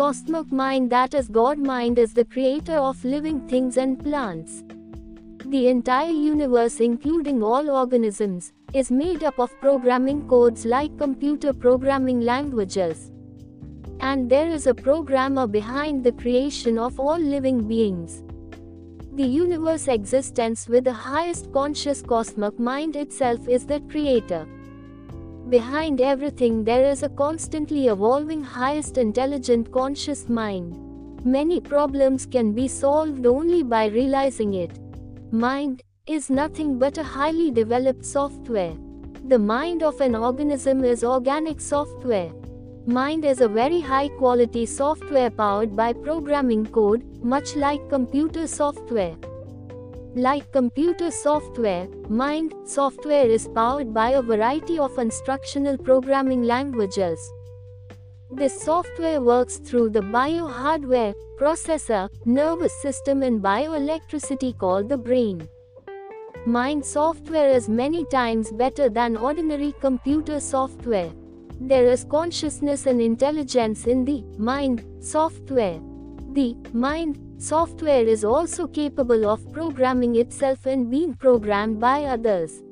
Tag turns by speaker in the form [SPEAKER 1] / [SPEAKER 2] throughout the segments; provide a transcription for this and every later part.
[SPEAKER 1] cosmic mind that is God mind is the creator of living things and plants. The entire universe including all organisms, is made up of programming codes like computer programming languages. And there is a programmer behind the creation of all living beings. The universe existence with the highest conscious cosmic mind itself is the creator. Behind everything there is a constantly evolving highest intelligent conscious mind. Many problems can be solved only by realizing it. Mind is nothing but a highly developed software. The mind of an organism is organic software. Mind is a very high quality software powered by programming code, much like computer software. Like computer software, Mind software is powered by a variety of instructional programming languages. This software works through the bio-hardware, processor, nervous system and bioelectricity called the brain. Mind software is many times better than ordinary computer software. There is consciousness and intelligence in the mind software. The mind software is also capable of programming itself and being programmed by others.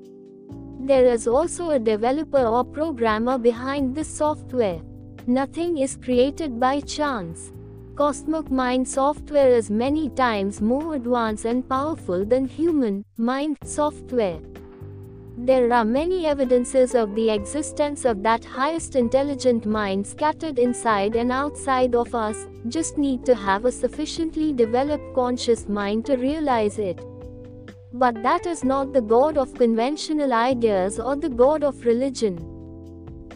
[SPEAKER 1] There is also a developer or programmer behind this software. Nothing is created by chance. Cosmic Mind software is many times more advanced and powerful than human mind software. There are many evidences of the existence of that highest intelligent mind scattered inside and outside of us, just need to have a sufficiently developed conscious mind to realize it. But that is not the God of conventional ideas or the God of religion.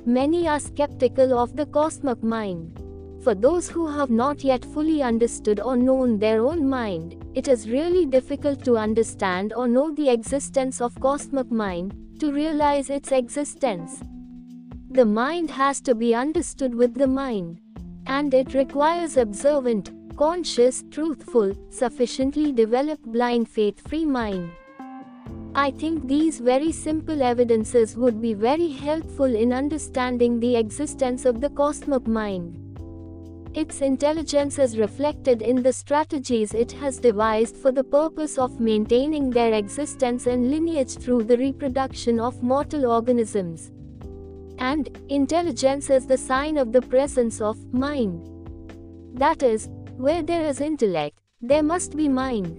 [SPEAKER 1] Many are skeptical of the cosmic mind. For those who have not yet fully understood or known their own mind, it is really difficult to understand or know the existence of cosmic mind, to realize its existence. The mind has to be understood with the mind. And it requires observant, conscious, truthful, sufficiently developed blind faith-free mind. I think these very simple evidences would be very helpful in understanding the existence of the cosmic mind. Its intelligence is reflected in the strategies it has devised for the purpose of maintaining their existence and lineage through the reproduction of mortal organisms. And, intelligence is the sign of the presence of mind. That is, where there is intellect, there must be mind.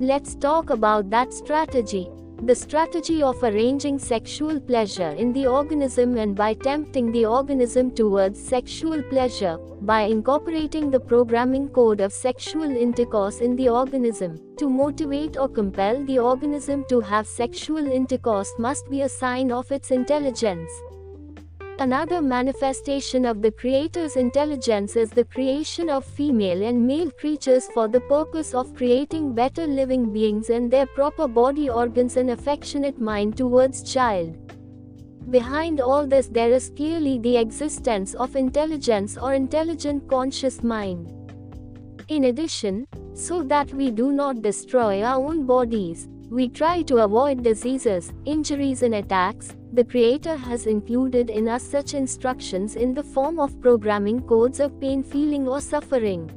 [SPEAKER 1] Let's talk about that strategy. The strategy of arranging sexual pleasure in the organism and by tempting the organism towards sexual pleasure, by incorporating the programming code of sexual intercourse in the organism, to motivate or compel the organism to have sexual intercourse must be a sign of its intelligence. Another manifestation of the Creator's intelligence is the creation of female and male creatures for the purpose of creating better living beings and their proper body organs and affectionate mind towards child. Behind all this there is clearly the existence of intelligence or intelligent conscious mind. In addition, so that we do not destroy our own bodies, we try to avoid diseases, injuries and attacks, the Creator has included in us such instructions in the form of programming codes of pain feeling or suffering.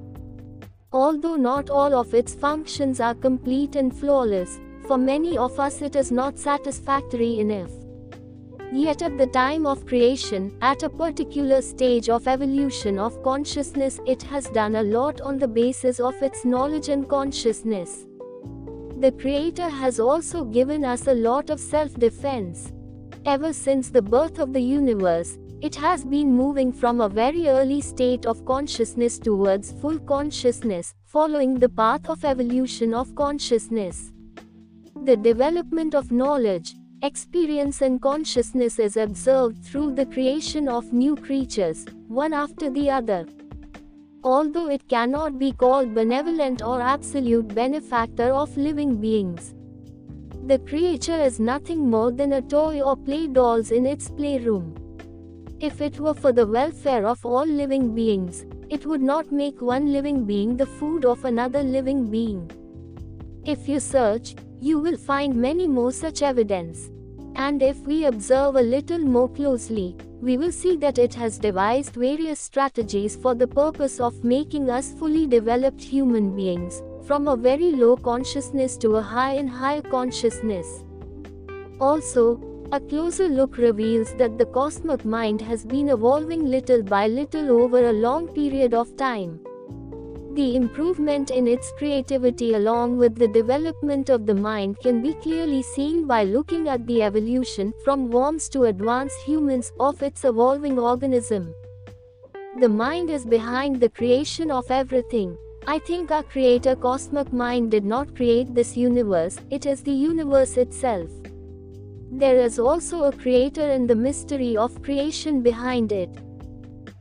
[SPEAKER 1] Although not all of its functions are complete and flawless, for many of us it is not satisfactory enough. Yet at the time of creation, at a particular stage of evolution of consciousness, it has done a lot on the basis of its knowledge and consciousness. The Creator has also given us a lot of self defense. Ever since the birth of the universe, it has been moving from a very early state of consciousness towards full consciousness, following the path of evolution of consciousness. The development of knowledge, experience, and consciousness is observed through the creation of new creatures, one after the other. Although it cannot be called benevolent or absolute benefactor of living beings, the creature is nothing more than a toy or play dolls in its playroom. If it were for the welfare of all living beings, it would not make one living being the food of another living being. If you search, you will find many more such evidence. And if we observe a little more closely, we will see that it has devised various strategies for the purpose of making us fully developed human beings, from a very low consciousness to a high and higher consciousness. Also, a closer look reveals that the cosmic mind has been evolving little by little over a long period of time. The improvement in its creativity along with the development of the mind can be clearly seen by looking at the evolution from worms to advanced humans of its evolving organism. The mind is behind the creation of everything. I think our creator cosmic mind did not create this universe, it is the universe itself. There is also a creator in the mystery of creation behind it.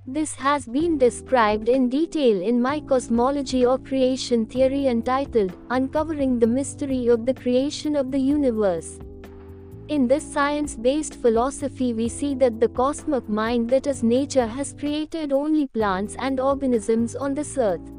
[SPEAKER 1] This has been described in detail in my cosmology or creation theory entitled Uncovering the Mystery of the Creation of the Universe. In this science based philosophy, we see that the cosmic mind, that is nature, has created only plants and organisms on this earth.